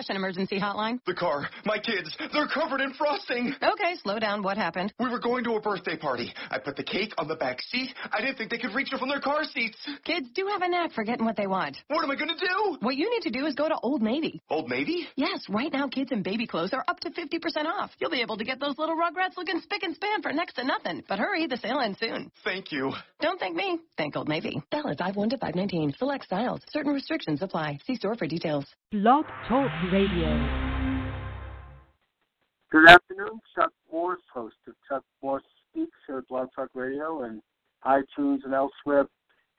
Passion Emergency Hotline. The car, my kids, they're covered in frosting. Okay, slow down. What happened? We were going to a birthday party. I put the cake on the back seat. I didn't think they could reach it from their car seats. Kids do have a knack for getting what they want. What am I going to do? What you need to do is go to Old Navy. Old Navy? Yes, right now kids in baby clothes are up to 50% off. You'll be able to get those little rugrats looking spick and span for next to nothing. But hurry, the sale ends soon. Thank you. Don't thank me. Thank Old Navy. Valid 5-1 to 519. Select styles. Certain restrictions apply. See store for details. Blog Talk Radio. Good afternoon. Chuck Morse, host of Chuck Morse Speaks here at Blog Talk Radio and iTunes and elsewhere.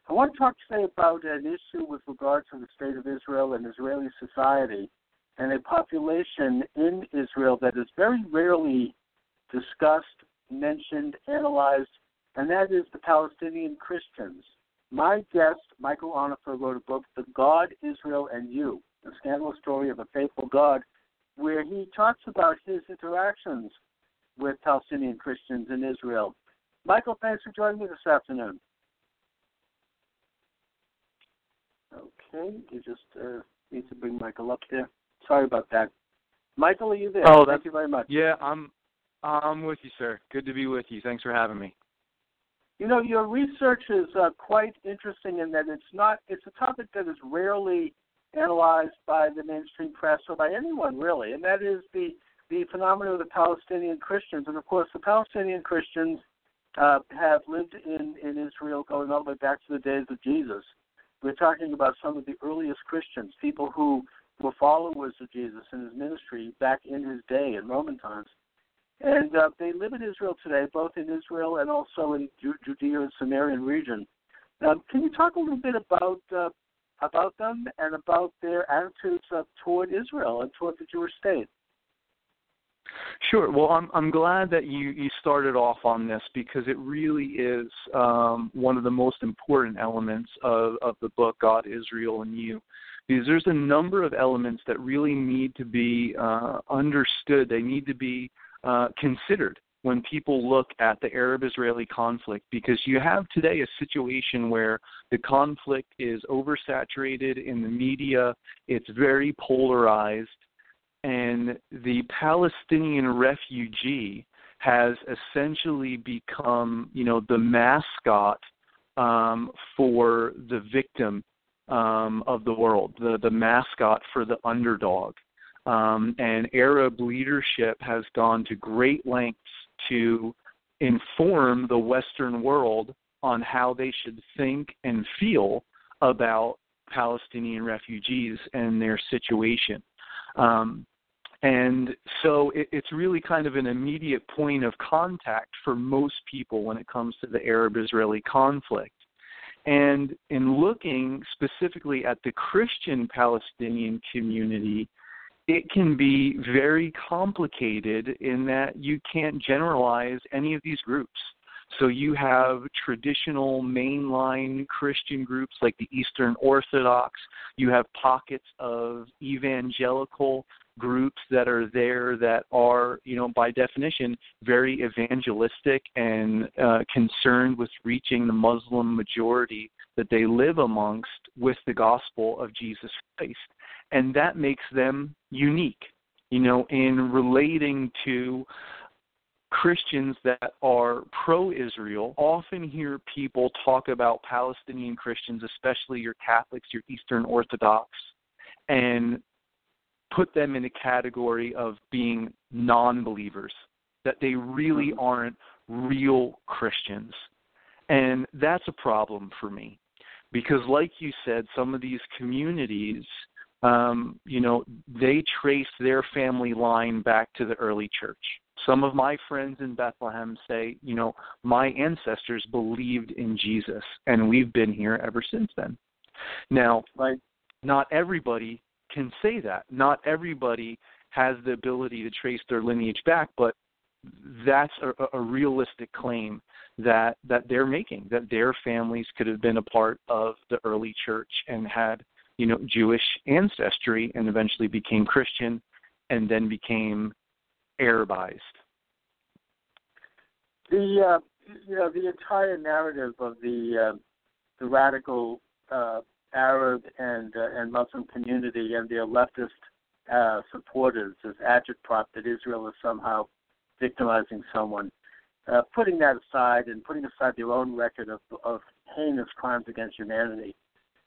I want to talk today about an issue with regard to the state of Israel and Israeli society and a population in Israel that is very rarely discussed, mentioned, analyzed, and that is the Palestinian Christians. My guest, Michael Onifer, wrote a book, The God, Israel, and You, a scandalous story of a faithful God, where he talks about his interactions with Palestinian Christians in Israel. Michael, thanks for joining me this afternoon. Okay, you just uh, need to bring Michael up there. Sorry about that. Michael, are you there? Oh, Thank you very much. Yeah, I'm I'm with you, sir. Good to be with you. Thanks for having me. You know, your research is uh, quite interesting in that it's not it's a topic that is rarely analyzed by the mainstream press or by anyone really, and that is the the phenomenon of the Palestinian Christians. And of course, the Palestinian Christians uh, have lived in in Israel going all the way back to the days of Jesus. We're talking about some of the earliest Christians, people who were followers of Jesus and his ministry back in his day in Roman times. And uh, they live in Israel today, both in Israel and also in Ju- Judea and Samarian region. Can you talk a little bit about uh, about them and about their attitudes uh, toward Israel and toward the Jewish state? Sure. Well, I'm I'm glad that you you started off on this because it really is um, one of the most important elements of of the book God, Israel, and You. Because there's a number of elements that really need to be uh, understood. They need to be uh, considered when people look at the Arab Israeli conflict because you have today a situation where the conflict is oversaturated in the media, it's very polarized, and the Palestinian refugee has essentially become, you know, the mascot um, for the victim um, of the world, the, the mascot for the underdog. Um, and Arab leadership has gone to great lengths to inform the Western world on how they should think and feel about Palestinian refugees and their situation. Um, and so it, it's really kind of an immediate point of contact for most people when it comes to the Arab Israeli conflict. And in looking specifically at the Christian Palestinian community, it can be very complicated in that you can't generalize any of these groups. So you have traditional mainline Christian groups like the Eastern Orthodox. You have pockets of evangelical groups that are there that are, you know, by definition, very evangelistic and uh, concerned with reaching the Muslim majority that they live amongst with the gospel of Jesus Christ. And that makes them unique, you know, in relating to Christians that are pro Israel often hear people talk about Palestinian Christians, especially your Catholics, your Eastern Orthodox, and put them in a category of being non believers, that they really mm-hmm. aren't real Christians. And that's a problem for me because, like you said, some of these communities, um, you know, they trace their family line back to the early church. Some of my friends in Bethlehem say, you know, my ancestors believed in Jesus, and we've been here ever since then. Now, right. not everybody can say that. Not everybody has the ability to trace their lineage back, but that's a, a realistic claim that that they're making that their families could have been a part of the early church and had you know Jewish ancestry and eventually became Christian and then became Arabized. The uh, you know the entire narrative of the uh, the radical uh, Arab and uh, and Muslim community and their leftist uh, supporters, this agitprop that Israel is somehow victimizing someone. Uh, putting that aside and putting aside their own record of, of heinous crimes against humanity,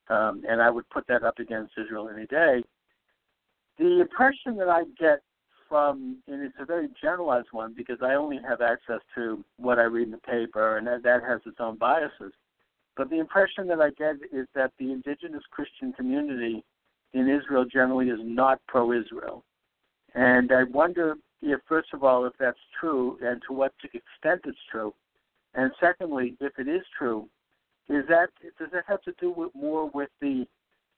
um, and I would put that up against Israel any day. The impression that I get from, and it's a very generalized one because I only have access to what I read in the paper, and that, that has its own biases. But the impression that I get is that the indigenous Christian community in Israel generally is not pro Israel. And I wonder if, first of all, if that's true and to what extent it's true. And secondly, if it is true, is that does that have to do with more with the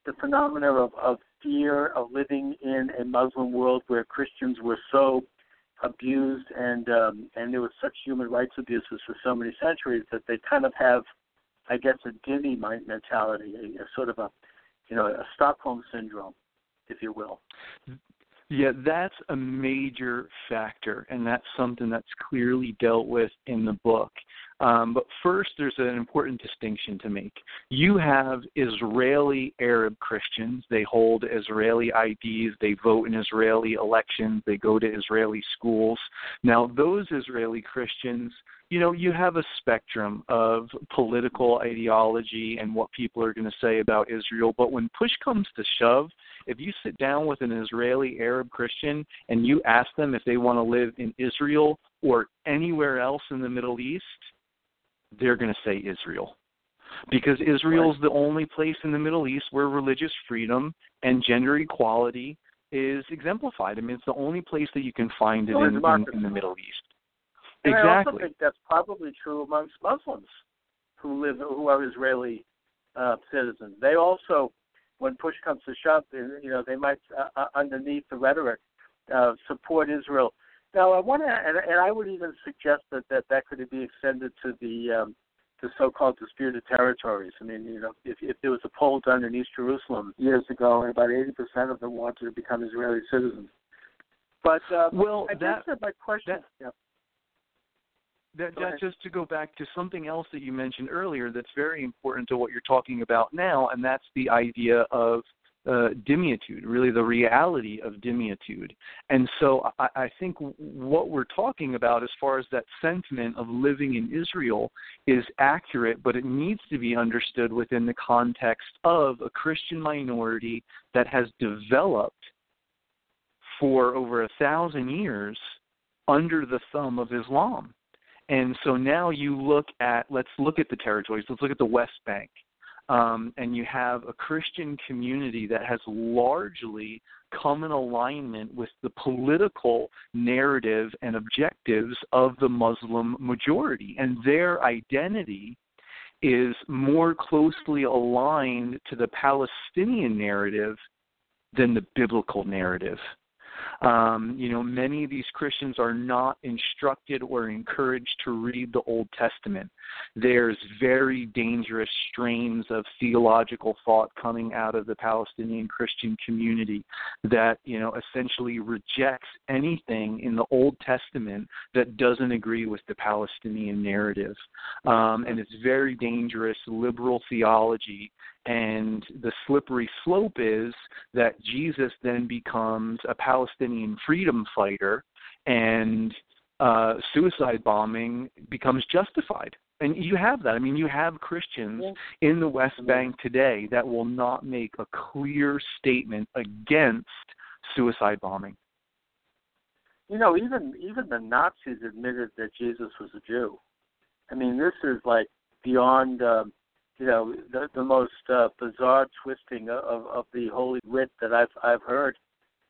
the phenomena of, of fear of living in a Muslim world where Christians were so abused and um, and there was such human rights abuses for so many centuries that they kind of have, I guess, a dhimmi mentality, a, a sort of a, you know, a Stockholm syndrome, if you will. Yeah, that's a major factor, and that's something that's clearly dealt with in the book. Um, but first, there's an important distinction to make. You have Israeli Arab Christians. They hold Israeli IDs. They vote in Israeli elections. They go to Israeli schools. Now, those Israeli Christians, you know, you have a spectrum of political ideology and what people are going to say about Israel. But when push comes to shove, if you sit down with an Israeli Arab Christian and you ask them if they want to live in Israel or anywhere else in the Middle East, they're going to say Israel. Because Israel is the only place in the Middle East where religious freedom and gender equality is exemplified. I mean, it's the only place that you can find it in, in, in the Middle East. And exactly. I also think that's probably true amongst Muslims who live who are Israeli uh, citizens. They also, when push comes to shove, you know, they might uh, uh, underneath the rhetoric uh, support Israel now, I want to, and, and I would even suggest that that, that could be extended to the um, the so-called disputed territories. I mean, you know, if, if there was a poll done in East Jerusalem years ago, and about 80% of them wanted to become Israeli citizens. But uh, well, I that, guess my question. That, yeah. That, that just to go back to something else that you mentioned earlier that's very important to what you're talking about now, and that's the idea of uh, really the reality of dhimmitude. And so I, I think what we're talking about as far as that sentiment of living in Israel is accurate, but it needs to be understood within the context of a Christian minority that has developed for over a thousand years under the thumb of Islam. And so now you look at, let's look at the territories, let's look at the West Bank um, and you have a Christian community that has largely come in alignment with the political narrative and objectives of the Muslim majority, and their identity is more closely aligned to the Palestinian narrative than the biblical narrative. Um, you know, many of these Christians are not instructed or encouraged to read the Old Testament. There's very dangerous strains of theological thought coming out of the Palestinian Christian community that, you know, essentially rejects anything in the Old Testament that doesn't agree with the Palestinian narrative. Um, and it's very dangerous liberal theology and the slippery slope is that Jesus then becomes a Palestinian freedom fighter, and uh, suicide bombing becomes justified. And you have that. I mean, you have Christians yeah. in the West. Bank today that will not make a clear statement against suicide bombing. You know, even even the Nazis admitted that Jesus was a Jew. I mean, this is like beyond. Um, you know the the most uh, bizarre twisting of of the holy writ that I've I've heard.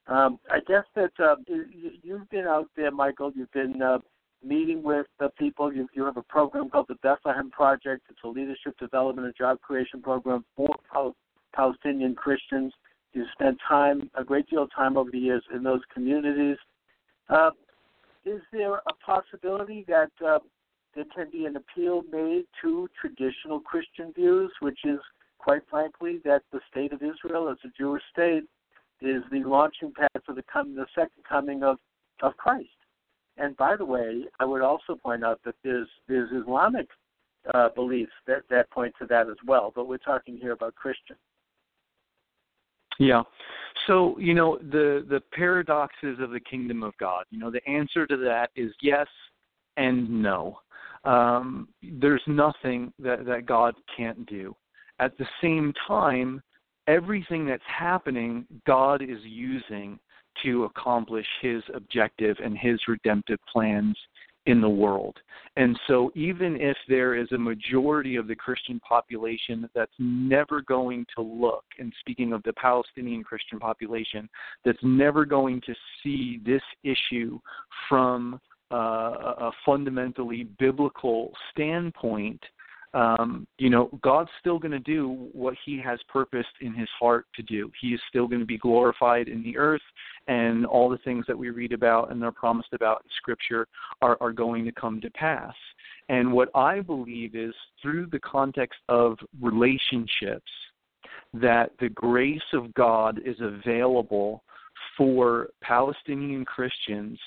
Um, I guess that uh, you've been out there, Michael. You've been uh, meeting with the people. You you have a program called the Bethlehem Project. It's a leadership development and job creation program for Pal- Palestinian Christians. You spent time, a great deal of time over the years in those communities. Uh, is there a possibility that uh, there can be an appeal made to traditional Christian views, which is, quite frankly, that the state of Israel as a Jewish state is the launching pad for the, coming, the second coming of, of Christ. And by the way, I would also point out that there's there's Islamic uh, beliefs that, that point to that as well, but we're talking here about Christian. Yeah. So, you know, the the paradoxes of the kingdom of God. You know, the answer to that is yes and no. Um, there's nothing that that God can't do. At the same time, everything that's happening, God is using to accomplish his objective and his redemptive plans in the world. And so, even if there is a majority of the Christian population that's never going to look, and speaking of the Palestinian Christian population, that's never going to see this issue from uh, a fundamentally biblical standpoint, um, you know, God's still going to do what He has purposed in His heart to do. He is still going to be glorified in the earth, and all the things that we read about and are promised about in Scripture are, are going to come to pass. And what I believe is through the context of relationships, that the grace of God is available for Palestinian Christians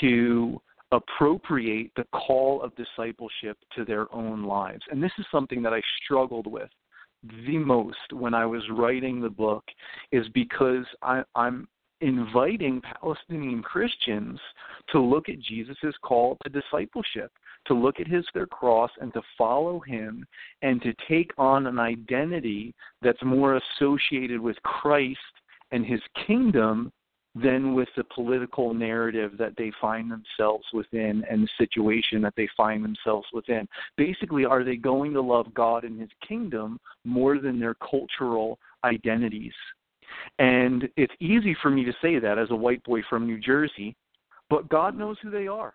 to appropriate the call of discipleship to their own lives. And this is something that I struggled with the most when I was writing the book, is because I, I'm inviting Palestinian Christians to look at Jesus' call to discipleship, to look at his their cross and to follow him and to take on an identity that's more associated with Christ and his kingdom than with the political narrative that they find themselves within and the situation that they find themselves within. Basically, are they going to love God and His kingdom more than their cultural identities? And it's easy for me to say that as a white boy from New Jersey, but God knows who they are.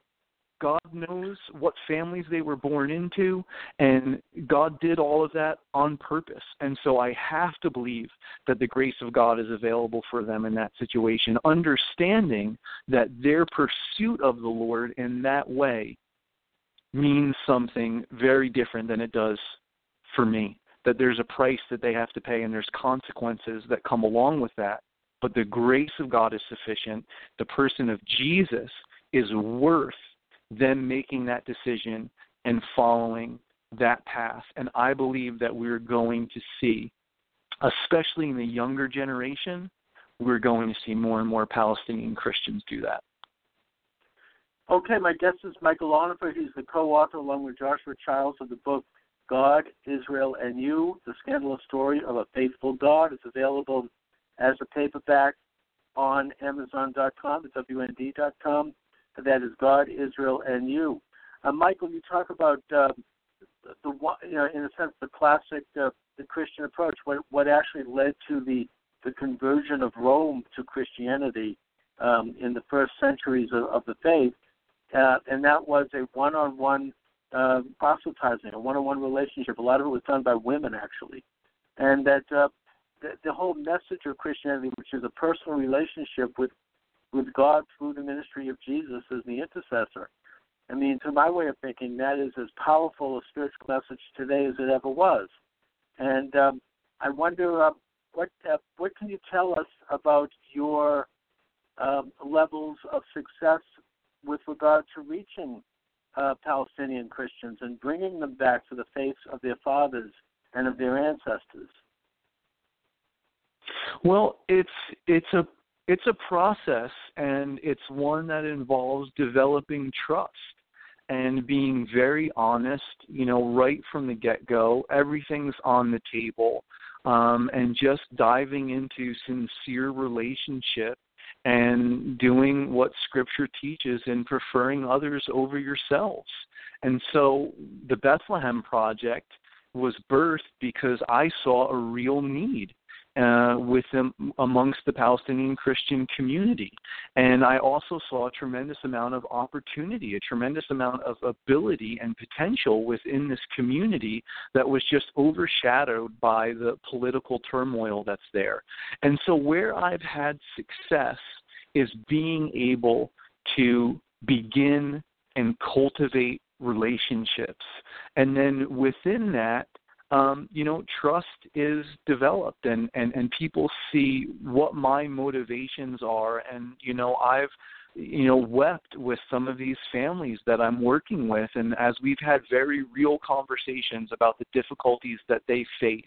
God knows what families they were born into, and God did all of that on purpose. And so I have to believe that the grace of God is available for them in that situation, understanding that their pursuit of the Lord in that way means something very different than it does for me. That there's a price that they have to pay, and there's consequences that come along with that. But the grace of God is sufficient. The person of Jesus is worth them making that decision and following that path. And I believe that we're going to see, especially in the younger generation, we're going to see more and more Palestinian Christians do that. Okay, my guest is Michael Onifer. He's the co-author, along with Joshua Charles, of the book God, Israel, and You: The Scandalous Story of a Faithful God. It's available as a paperback on Amazon.com, the WND.com. That is God, Israel, and You. Uh, Michael, you talk about uh, the you know, in a sense, the classic uh, the Christian approach. What what actually led to the the conversion of Rome to Christianity um, in the first centuries of, of the faith, uh, and that was a one-on-one uh, proselytizing, a one-on-one relationship. A lot of it was done by women, actually, and that uh, the, the whole message of Christianity, which is a personal relationship with with God through the ministry of Jesus as the intercessor. I mean, to my way of thinking, that is as powerful a spiritual message today as it ever was. And um, I wonder uh, what uh, what can you tell us about your um, levels of success with regard to reaching uh, Palestinian Christians and bringing them back to the faith of their fathers and of their ancestors? Well, it's it's a it's a process and it's one that involves developing trust and being very honest you know right from the get go everything's on the table um, and just diving into sincere relationship and doing what scripture teaches and preferring others over yourselves. And so the bethlehem project was birthed because i saw a real need uh, with them amongst the Palestinian Christian community. And I also saw a tremendous amount of opportunity, a tremendous amount of ability and potential within this community that was just overshadowed by the political turmoil that's there. And so, where I've had success is being able to begin and cultivate relationships. And then within that, um, you know, trust is developed and, and, and people see what my motivations are. And, you know, I've, you know, wept with some of these families that I'm working with. And as we've had very real conversations about the difficulties that they face,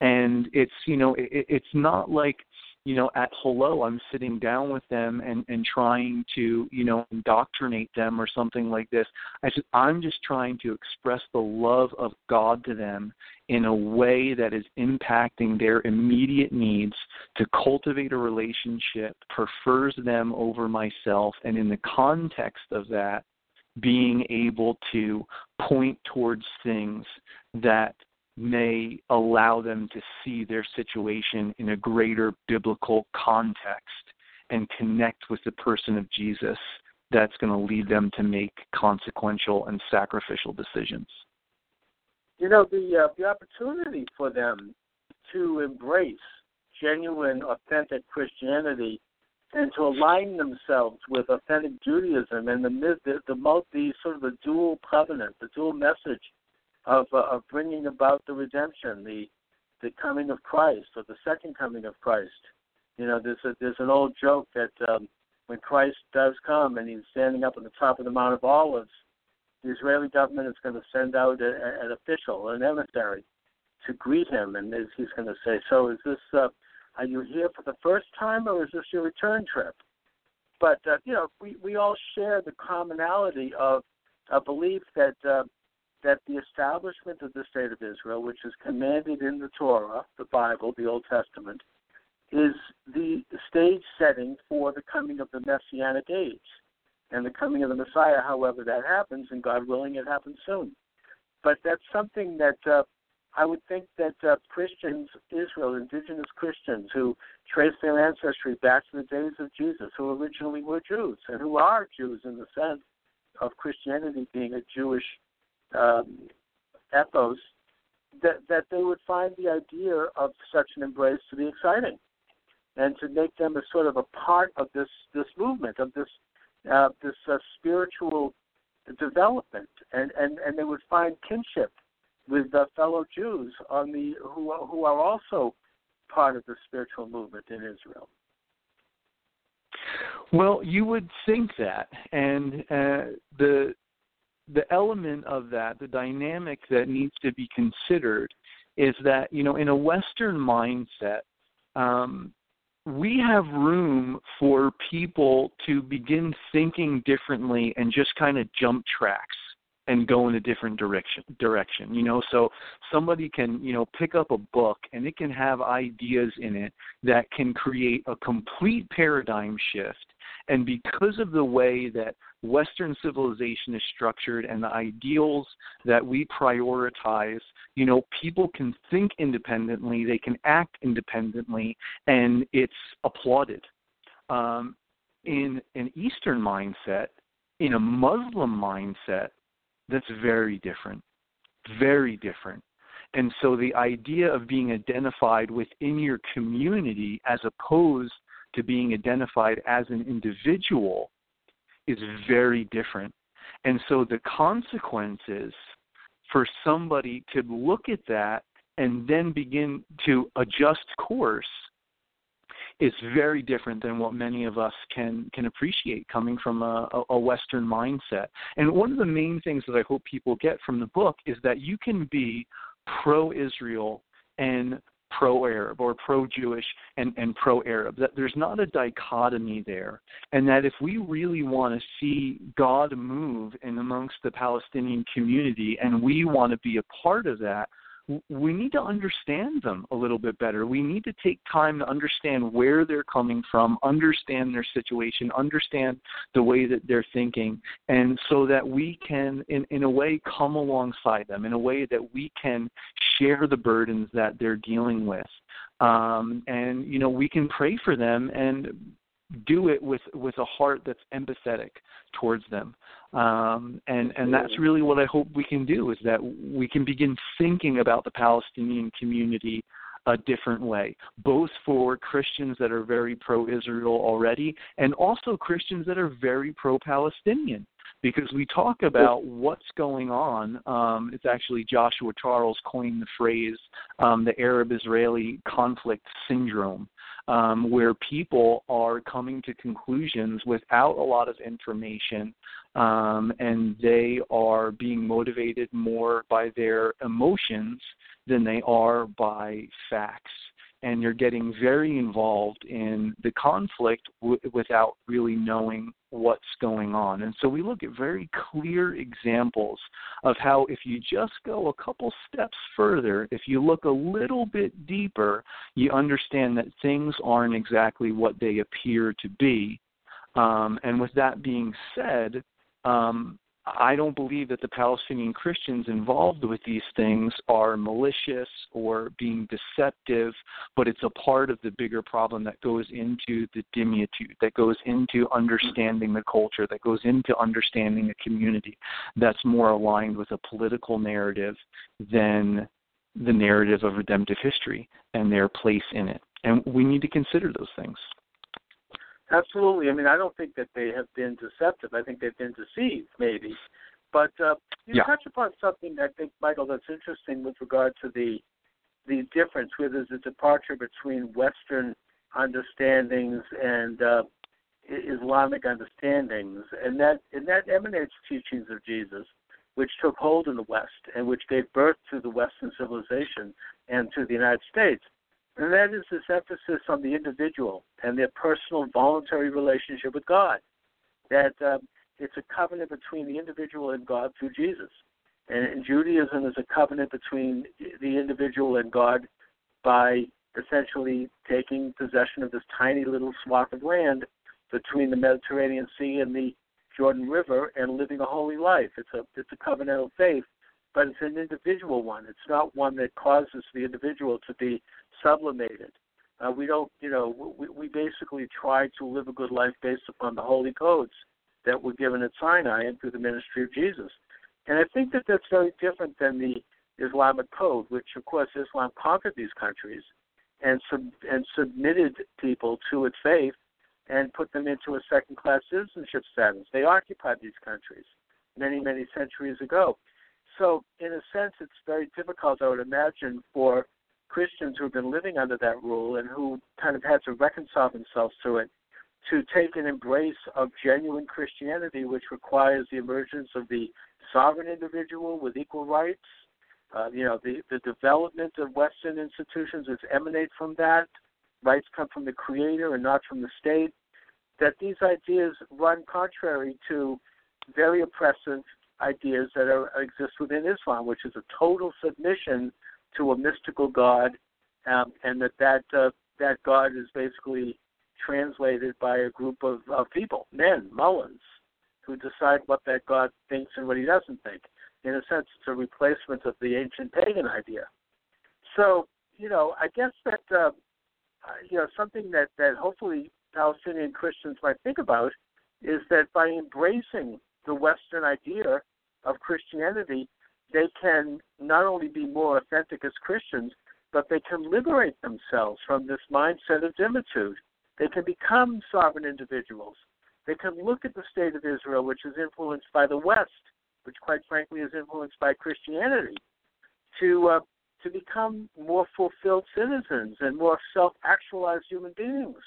and it's, you know, it, it's not like, you know, at hello, I'm sitting down with them and and trying to, you know, indoctrinate them or something like this. I said I'm just trying to express the love of God to them in a way that is impacting their immediate needs to cultivate a relationship, prefers them over myself, and in the context of that, being able to point towards things that may allow them to see their situation in a greater biblical context and connect with the person of Jesus that's going to lead them to make consequential and sacrificial decisions. You know, the uh, the opportunity for them to embrace genuine, authentic Christianity and to align themselves with authentic Judaism and the the the, the sort of the dual covenant, the dual message of uh, of bringing about the redemption, the the coming of Christ or the second coming of Christ. You know, there's a, there's an old joke that um, when Christ does come and he's standing up on the top of the Mount of Olives, the Israeli government is going to send out a, a, an official, an emissary, to greet him, and he's going to say, "So is this? Uh, are you here for the first time, or is this your return trip?" But uh, you know, we we all share the commonality of a belief that uh, that the establishment of the state of Israel, which is commanded in the Torah, the Bible, the Old Testament, is the stage setting for the coming of the Messianic age. And the coming of the Messiah, however that happens, and God willing, it happens soon. But that's something that uh, I would think that uh, Christians, Israel, indigenous Christians who trace their ancestry back to the days of Jesus, who originally were Jews and who are Jews in the sense of Christianity being a Jewish um, ethos, that that they would find the idea of such an embrace to be exciting, and to make them a sort of a part of this this movement of this uh, this uh, spiritual development, and, and and they would find kinship with the fellow Jews on the who who are also part of the spiritual movement in Israel. Well, you would think that, and uh, the the element of that, the dynamic that needs to be considered, is that you know in a Western mindset, um, we have room for people to begin thinking differently and just kind of jump tracks and go in a different direction direction you know? So somebody can you know pick up a book and it can have ideas in it that can create a complete paradigm shift and because of the way that Western civilization is structured and the ideals that we prioritize, you know, people can think independently, they can act independently, and it's applauded. Um, in an Eastern mindset, in a Muslim mindset, that's very different. Very different. And so the idea of being identified within your community as opposed to being identified as an individual is very different. And so the consequences for somebody to look at that and then begin to adjust course is very different than what many of us can can appreciate coming from a, a Western mindset. And one of the main things that I hope people get from the book is that you can be pro Israel and pro Arab or pro Jewish and, and pro Arab. That there's not a dichotomy there. And that if we really want to see God move in amongst the Palestinian community and we want to be a part of that, we need to understand them a little bit better. We need to take time to understand where they're coming from, understand their situation, understand the way that they're thinking, and so that we can, in, in a way, come alongside them, in a way that we can share the burdens that they're dealing with. Um, and, you know, we can pray for them and do it with with a heart that's empathetic towards them um, and and that's really what I hope we can do is that we can begin thinking about the Palestinian community a different way, both for Christians that are very pro-Israel already, and also Christians that are very pro-Palestinian because we talk about what's going on. Um, it's actually Joshua Charles coined the phrase um, the Arab Israeli conflict syndrome, um, where people are coming to conclusions without a lot of information um, and they are being motivated more by their emotions than they are by facts and you're getting very involved in the conflict w- without really knowing what's going on. And so we look at very clear examples of how if you just go a couple steps further, if you look a little bit deeper, you understand that things aren't exactly what they appear to be. Um, and with that being said, um, I don't believe that the Palestinian Christians involved with these things are malicious or being deceptive, but it's a part of the bigger problem that goes into the dhimmitude, that goes into understanding the culture, that goes into understanding the community that's more aligned with a political narrative than the narrative of redemptive history and their place in it. And we need to consider those things. Absolutely. I mean, I don't think that they have been deceptive. I think they've been deceived, maybe. But uh, you yeah. touch upon something I think, Michael, that's interesting with regard to the the difference, where there's a departure between Western understandings and uh, Islamic understandings, and that and that emanates teachings of Jesus, which took hold in the West and which gave birth to the Western civilization and to the United States. And that is this emphasis on the individual and their personal, voluntary relationship with God. That um, it's a covenant between the individual and God through Jesus. And in Judaism, is a covenant between the individual and God by essentially taking possession of this tiny little swath of land between the Mediterranean Sea and the Jordan River and living a holy life. It's a it's a covenantal faith, but it's an individual one. It's not one that causes the individual to be sublimated. Uh, we don't, you know, we, we basically try to live a good life based upon the holy codes that were given at Sinai and through the ministry of Jesus. And I think that that's very different than the Islamic code, which, of course, Islam conquered these countries and sub- and submitted people to its faith and put them into a second-class citizenship status. They occupied these countries many, many centuries ago. So, in a sense, it's very difficult, I would imagine, for Christians who have been living under that rule and who kind of had to reconcile themselves to it to take an embrace of genuine Christianity, which requires the emergence of the sovereign individual with equal rights. Uh, you know, the, the development of Western institutions is emanate from that. Rights come from the Creator and not from the state. That these ideas run contrary to very oppressive ideas that are, exist within Islam, which is a total submission to a mystical God, um, and that that uh, that God is basically translated by a group of, of people, men, mullahs, who decide what that God thinks and what he doesn't think. In a sense, it's a replacement of the ancient pagan idea. So, you know, I guess that uh, you know something that that hopefully Palestinian Christians might think about is that by embracing the Western idea of Christianity, they can not only be more authentic as Christians, but they can liberate themselves from this mindset of dhimmitude. They can become sovereign individuals. They can look at the state of Israel, which is influenced by the West, which quite frankly is influenced by Christianity, to uh, to become more fulfilled citizens and more self-actualized human beings.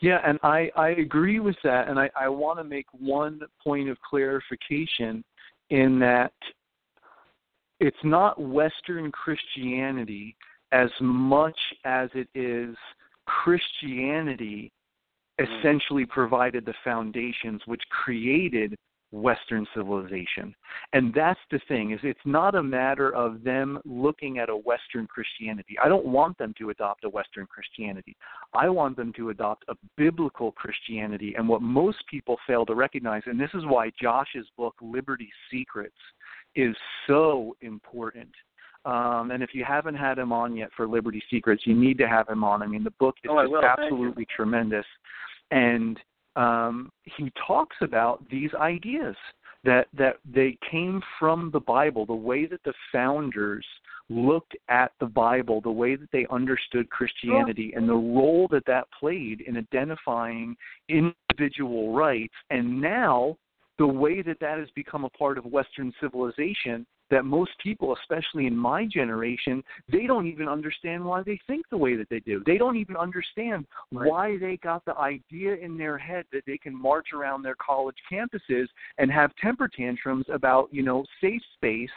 Yeah, and I, I agree with that, and I, I want to make one point of clarification in that it's not Western Christianity as much as it is Christianity mm-hmm. essentially provided the foundations which created Western civilization. And that's the thing, is it's not a matter of them looking at a Western Christianity. I don't want them to adopt a Western Christianity. I want them to adopt a biblical Christianity. And what most people fail to recognize, and this is why Josh's book, Liberty Secrets, is so important. Um, and if you haven't had him on yet for Liberty Secrets, you need to have him on. I mean, the book is oh, absolutely tremendous. And um, he talks about these ideas that that they came from the Bible, the way that the founders looked at the Bible, the way that they understood Christianity, and the role that that played in identifying individual rights, and now the way that that has become a part of Western civilization that most people, especially in my generation, they don't even understand why they think the way that they do. They don't even understand right. why they got the idea in their head that they can march around their college campuses and have temper tantrums about, you know, safe space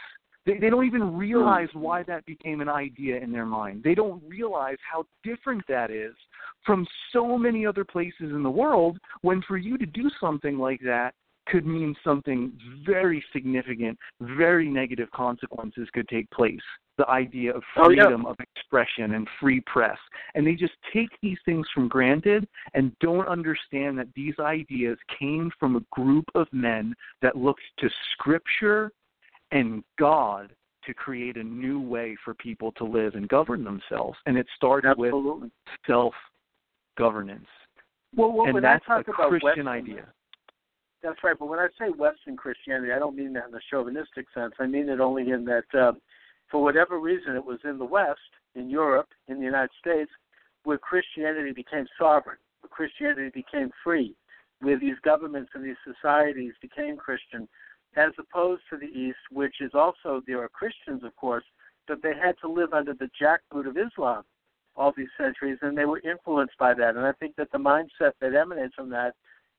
They, they don't even hmm. realize why that became an idea in their mind. They don't realize how different that is from so many other places in the world when for you to do something like that could mean something very significant, very negative consequences could take place. The idea of freedom oh, yeah. of expression and free press. And they just take these things for granted and don't understand that these ideas came from a group of men that looked to Scripture and God to create a new way for people to live and govern themselves. And it started Absolutely. with self governance. Well, well, and when that's I talk a about Christian Western, idea. That's right. But when I say Western Christianity, I don't mean that in a chauvinistic sense. I mean it only in that, uh, for whatever reason, it was in the West, in Europe, in the United States, where Christianity became sovereign, where Christianity became free, where these governments and these societies became Christian, as opposed to the East, which is also, there are Christians, of course, but they had to live under the jackboot of Islam all these centuries, and they were influenced by that. And I think that the mindset that emanates from that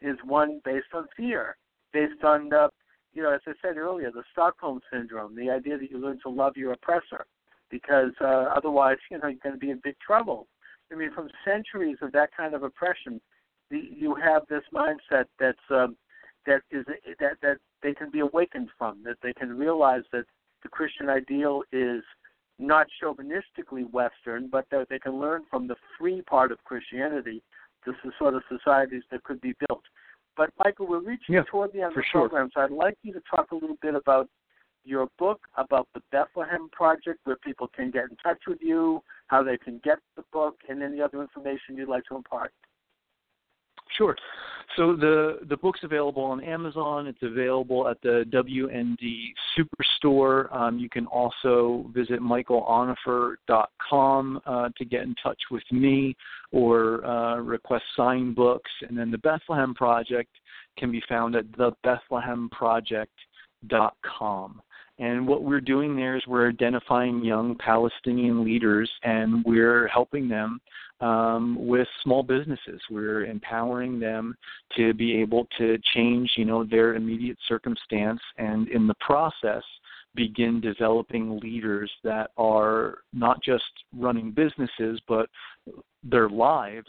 is one based on fear, based on, the, you know, as I said earlier, the Stockholm syndrome, the idea that you learn to love your oppressor, because uh, otherwise, you know, you're going to be in big trouble. I mean, from centuries of that kind of oppression, the, you have this mindset that's um, that is that that they can be awakened from, that they can realize that the Christian ideal is not chauvinistically Western, but that they can learn from the free part of Christianity, the sort of societies that could be built. But Michael, we're reaching yeah, toward the end of the sure. program, so I'd like you to talk a little bit about your book, about the Bethlehem Project, where people can get in touch with you, how they can get the book, and any other information you'd like to impart. Sure. So the the book's available on Amazon. It's available at the WND Superstore. Um, you can also visit michaelonifer.com uh, to get in touch with me or uh, request signed books. And then the Bethlehem Project can be found at thebethlehemproject.com. And what we're doing there is we're identifying young Palestinian leaders and we're helping them um, with small businesses. We're empowering them to be able to change, you know, their immediate circumstance and in the process begin developing leaders that are not just running businesses but their lives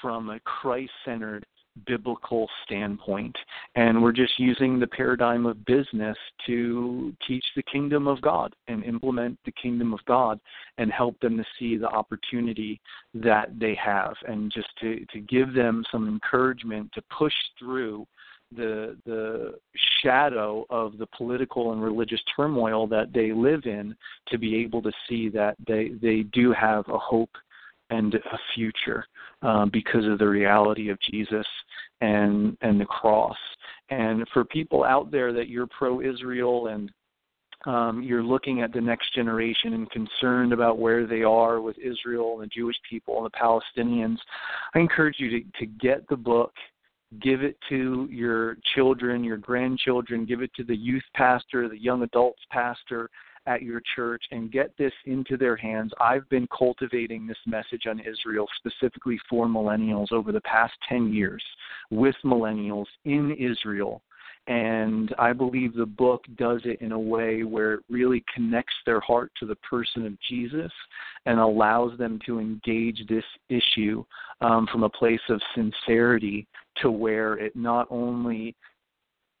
from a Christ centered biblical standpoint. And we're just using the paradigm of business to teach the kingdom of God and implement the kingdom of God and help them to see the opportunity that they have and just to, to give them some encouragement to push through the the shadow of the political and religious turmoil that they live in to be able to see that they they do have a hope and a future um, because of the reality of Jesus and and the cross. And for people out there that you're pro-Israel and um, you're looking at the next generation and concerned about where they are with Israel and the Jewish people and the Palestinians, I encourage you to, to get the book, give it to your children, your grandchildren, give it to the youth pastor, the young adults pastor, at your church and get this into their hands. I've been cultivating this message on Israel specifically for millennials over the past 10 years with millennials in Israel. And I believe the book does it in a way where it really connects their heart to the person of Jesus and allows them to engage this issue um, from a place of sincerity to where it not only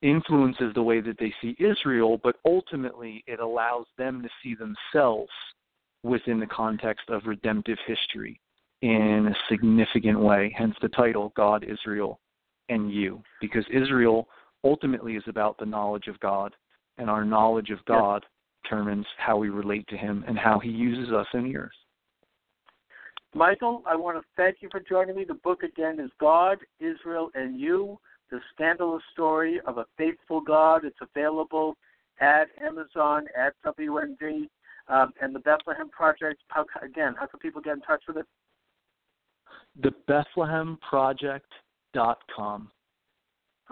influences the way that they see Israel, but ultimately it allows them to see themselves within the context of redemptive history in a significant way. Hence the title, God, Israel, and You. Because Israel ultimately is about the knowledge of God, and our knowledge of God determines how we relate to Him and how He uses us in the earth. Michael, I want to thank you for joining me. The book again is God, Israel, and You the scandalous story of a faithful God. It's available at Amazon, at WND, um, and the Bethlehem Project. How, again, how can people get in touch with it? The BethlehemProject.com.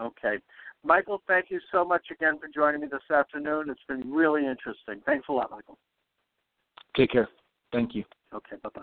Okay. Michael, thank you so much again for joining me this afternoon. It's been really interesting. Thanks a lot, Michael. Take care. Thank you. Okay, bye bye.